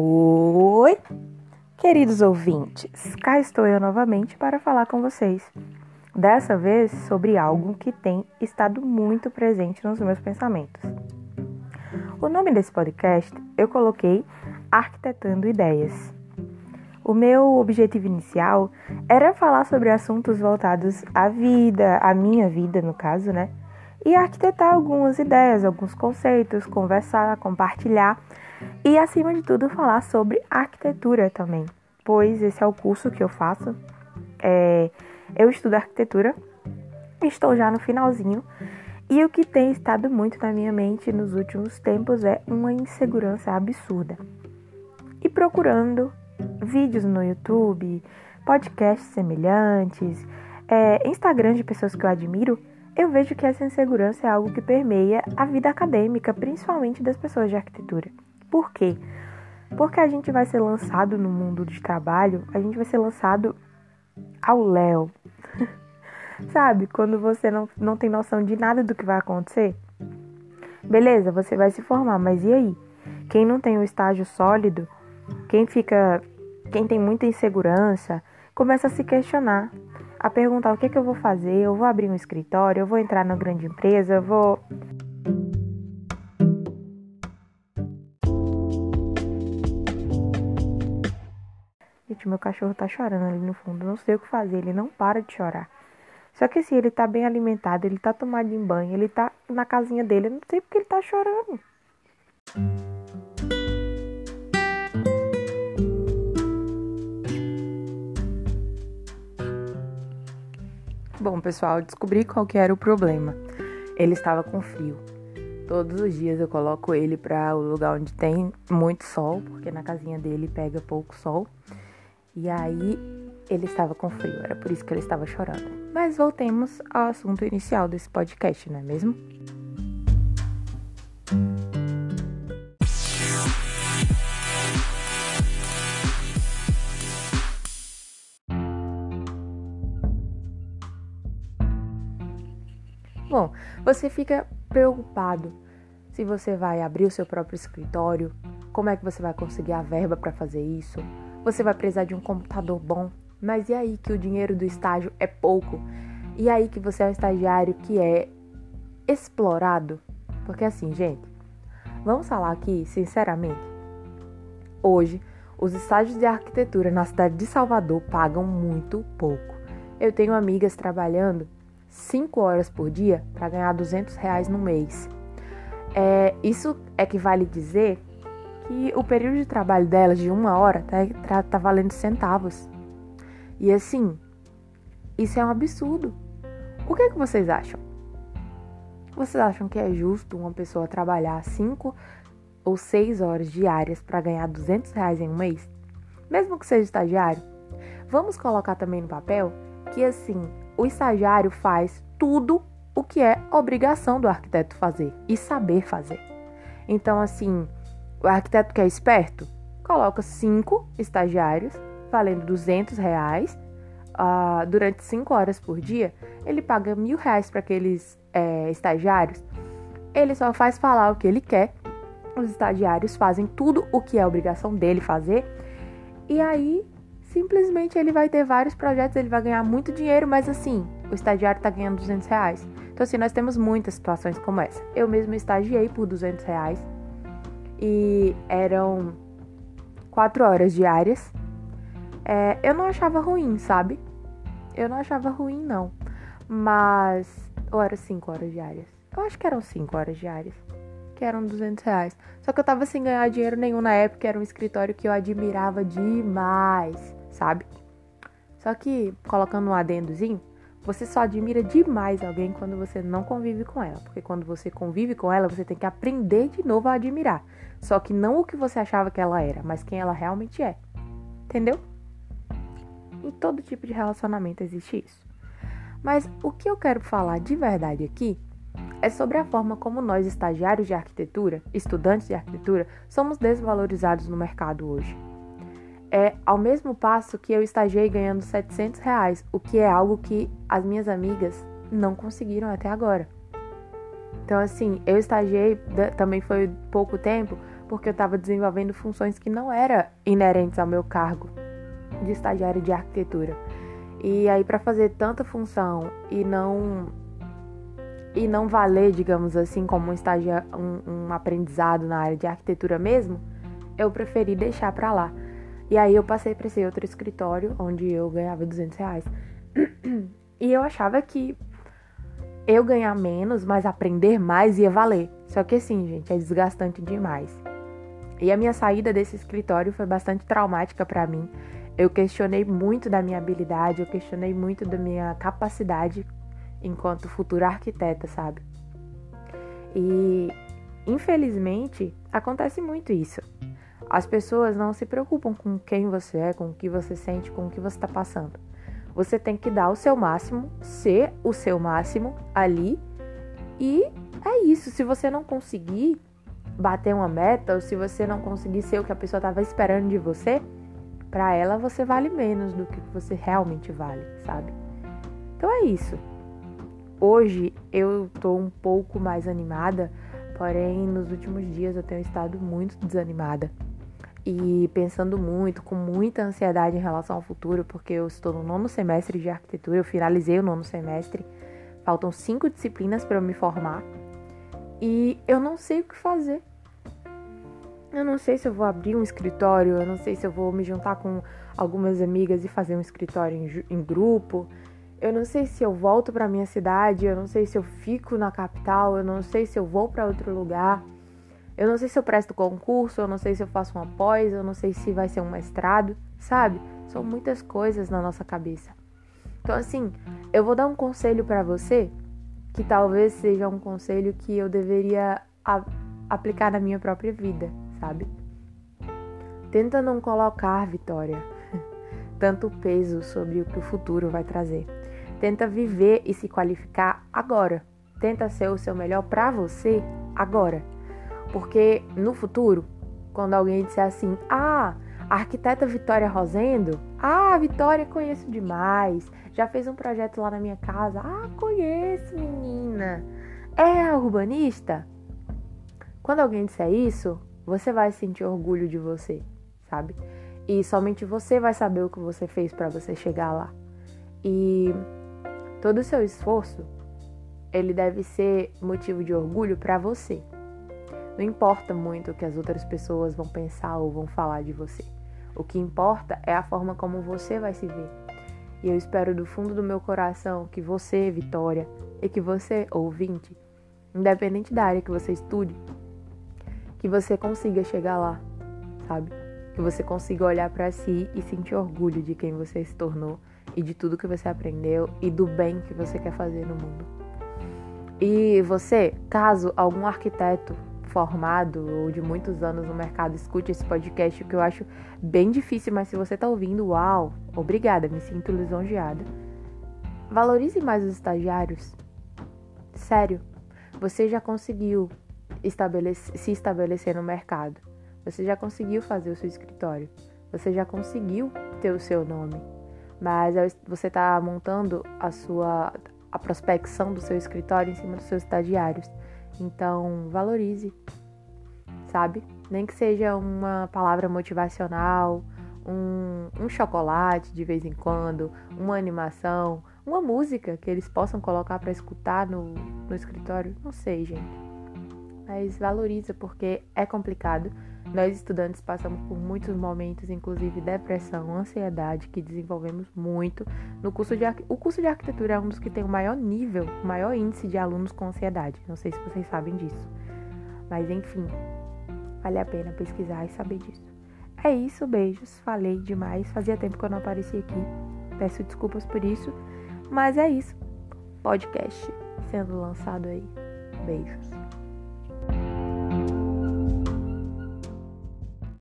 Oi, queridos ouvintes, cá estou eu novamente para falar com vocês. Dessa vez sobre algo que tem estado muito presente nos meus pensamentos. O nome desse podcast eu coloquei Arquitetando Ideias. O meu objetivo inicial era falar sobre assuntos voltados à vida, à minha vida no caso, né? E arquitetar algumas ideias, alguns conceitos, conversar, compartilhar e, acima de tudo, falar sobre arquitetura também, pois esse é o curso que eu faço. É, eu estudo arquitetura, estou já no finalzinho, e o que tem estado muito na minha mente nos últimos tempos é uma insegurança absurda. E procurando vídeos no YouTube, podcasts semelhantes, é, Instagram de pessoas que eu admiro, eu vejo que essa insegurança é algo que permeia a vida acadêmica, principalmente das pessoas de arquitetura. Por quê? Porque a gente vai ser lançado no mundo de trabalho, a gente vai ser lançado ao léu. Sabe? Quando você não, não tem noção de nada do que vai acontecer. Beleza, você vai se formar, mas e aí? Quem não tem um estágio sólido, quem fica. Quem tem muita insegurança, começa a se questionar, a perguntar o que, é que eu vou fazer, eu vou abrir um escritório, eu vou entrar na grande empresa, eu vou Gente, meu cachorro tá chorando ali no fundo. Não sei o que fazer, ele não para de chorar. Só que assim, ele tá bem alimentado, ele tá tomado em banho, ele tá na casinha dele. Eu não sei porque ele tá chorando. Bom, pessoal, descobri qual que era o problema. Ele estava com frio. Todos os dias eu coloco ele para o lugar onde tem muito sol, porque na casinha dele pega pouco sol. E aí ele estava com frio, era por isso que ele estava chorando. Mas voltemos ao assunto inicial desse podcast, não é mesmo? Bom, você fica preocupado se você vai abrir o seu próprio escritório, como é que você vai conseguir a verba para fazer isso, você vai precisar de um computador bom, mas e aí que o dinheiro do estágio é pouco? E aí que você é um estagiário que é explorado? Porque assim, gente, vamos falar aqui sinceramente. Hoje, os estágios de arquitetura na cidade de Salvador pagam muito pouco. Eu tenho amigas trabalhando 5 horas por dia para ganhar 200 reais no mês. É, isso equivale dizer que o período de trabalho delas de uma hora tá, tá valendo centavos. E assim, isso é um absurdo. O que, é que vocês acham? Vocês acham que é justo uma pessoa trabalhar 5 ou 6 horas diárias para ganhar 200 reais em um mês? Mesmo que seja estagiário? Vamos colocar também no papel que assim, o estagiário faz tudo o que é obrigação do arquiteto fazer e saber fazer. Então, assim, o arquiteto que é esperto coloca cinco estagiários valendo 200 reais uh, durante cinco horas por dia. Ele paga mil reais para aqueles é, estagiários. Ele só faz falar o que ele quer. Os estagiários fazem tudo o que é obrigação dele fazer. E aí, simplesmente ele vai ter vários projetos, ele vai ganhar muito dinheiro, mas assim, o estagiário está ganhando 200 reais. Então, assim, nós temos muitas situações como essa. Eu mesmo estagiei por 200 reais e eram quatro horas diárias. É, eu não achava ruim, sabe? Eu não achava ruim, não. Mas. Ou eram cinco horas diárias? Eu acho que eram cinco horas diárias. Que eram 200 reais. Só que eu tava sem ganhar dinheiro nenhum na época. Era um escritório que eu admirava demais, sabe? Só que, colocando um adendozinho, você só admira demais alguém quando você não convive com ela. Porque quando você convive com ela, você tem que aprender de novo a admirar. Só que não o que você achava que ela era, mas quem ela realmente é. Entendeu? Em todo tipo de relacionamento existe isso. Mas o que eu quero falar de verdade aqui é sobre a forma como nós, estagiários de arquitetura, estudantes de arquitetura, somos desvalorizados no mercado hoje. É ao mesmo passo que eu estagiei ganhando 700 reais, o que é algo que as minhas amigas não conseguiram até agora. Então, assim, eu estagiei, também foi pouco tempo, porque eu estava desenvolvendo funções que não eram inerentes ao meu cargo de estagiário de arquitetura. E aí para fazer tanta função e não e não valer, digamos assim, como um, estagia, um, um aprendizado na área de arquitetura mesmo, eu preferi deixar para lá. E aí eu passei para esse outro escritório onde eu ganhava 200 reais. E eu achava que eu ganhar menos, mas aprender mais ia valer. Só que assim, gente, é desgastante demais. E a minha saída desse escritório foi bastante traumática para mim. Eu questionei muito da minha habilidade, eu questionei muito da minha capacidade enquanto futura arquiteta, sabe? E infelizmente acontece muito isso. As pessoas não se preocupam com quem você é, com o que você sente, com o que você está passando. Você tem que dar o seu máximo, ser o seu máximo ali. E é isso. Se você não conseguir bater uma meta, ou se você não conseguir ser o que a pessoa estava esperando de você, para ela você vale menos do que você realmente vale, sabe? Então é isso. Hoje eu tô um pouco mais animada, porém nos últimos dias eu tenho estado muito desanimada e pensando muito, com muita ansiedade em relação ao futuro, porque eu estou no nono semestre de arquitetura, eu finalizei o nono semestre, faltam cinco disciplinas para eu me formar e eu não sei o que fazer. Eu não sei se eu vou abrir um escritório, eu não sei se eu vou me juntar com algumas amigas e fazer um escritório em, em grupo. Eu não sei se eu volto para minha cidade, eu não sei se eu fico na capital, eu não sei se eu vou para outro lugar. Eu não sei se eu presto concurso, eu não sei se eu faço uma pós, eu não sei se vai ser um mestrado, sabe? São muitas coisas na nossa cabeça. Então assim, eu vou dar um conselho para você que talvez seja um conselho que eu deveria aplicar na minha própria vida, sabe? Tenta não colocar, Vitória, tanto peso sobre o que o futuro vai trazer. Tenta viver e se qualificar agora. Tenta ser o seu melhor para você agora. Porque no futuro, quando alguém disser assim: "Ah, a arquiteta Vitória Rosendo? Ah, Vitória conheço demais. Já fez um projeto lá na minha casa. Ah, conheço, menina. É a urbanista?" Quando alguém disser isso, você vai sentir orgulho de você, sabe? E somente você vai saber o que você fez para você chegar lá. E Todo o seu esforço, ele deve ser motivo de orgulho para você. Não importa muito o que as outras pessoas vão pensar ou vão falar de você. O que importa é a forma como você vai se ver. E eu espero do fundo do meu coração que você, Vitória, e que você, ouvinte, independente da área que você estude, que você consiga chegar lá, sabe? Que você consiga olhar para si e sentir orgulho de quem você se tornou e de tudo que você aprendeu e do bem que você quer fazer no mundo. E você, caso algum arquiteto formado ou de muitos anos no mercado escute esse podcast, que eu acho bem difícil, mas se você tá ouvindo, uau, obrigada, me sinto lisonjeada. Valorize mais os estagiários. Sério, você já conseguiu se estabelecer no mercado. Você já conseguiu fazer o seu escritório. Você já conseguiu ter o seu nome mas é você está montando a sua a prospecção do seu escritório em cima dos seus estagiários. Então, valorize, sabe? Nem que seja uma palavra motivacional, um, um chocolate de vez em quando, uma animação, uma música que eles possam colocar para escutar no, no escritório. Não sei, gente. Mas valoriza porque é complicado nós estudantes passamos por muitos momentos, inclusive depressão, ansiedade, que desenvolvemos muito no curso de o curso de arquitetura é um dos que tem o maior nível, o maior índice de alunos com ansiedade. Não sei se vocês sabem disso. Mas enfim, vale a pena pesquisar e saber disso. É isso, beijos. Falei demais, fazia tempo que eu não apareci aqui. Peço desculpas por isso, mas é isso. Podcast sendo lançado aí. Beijos.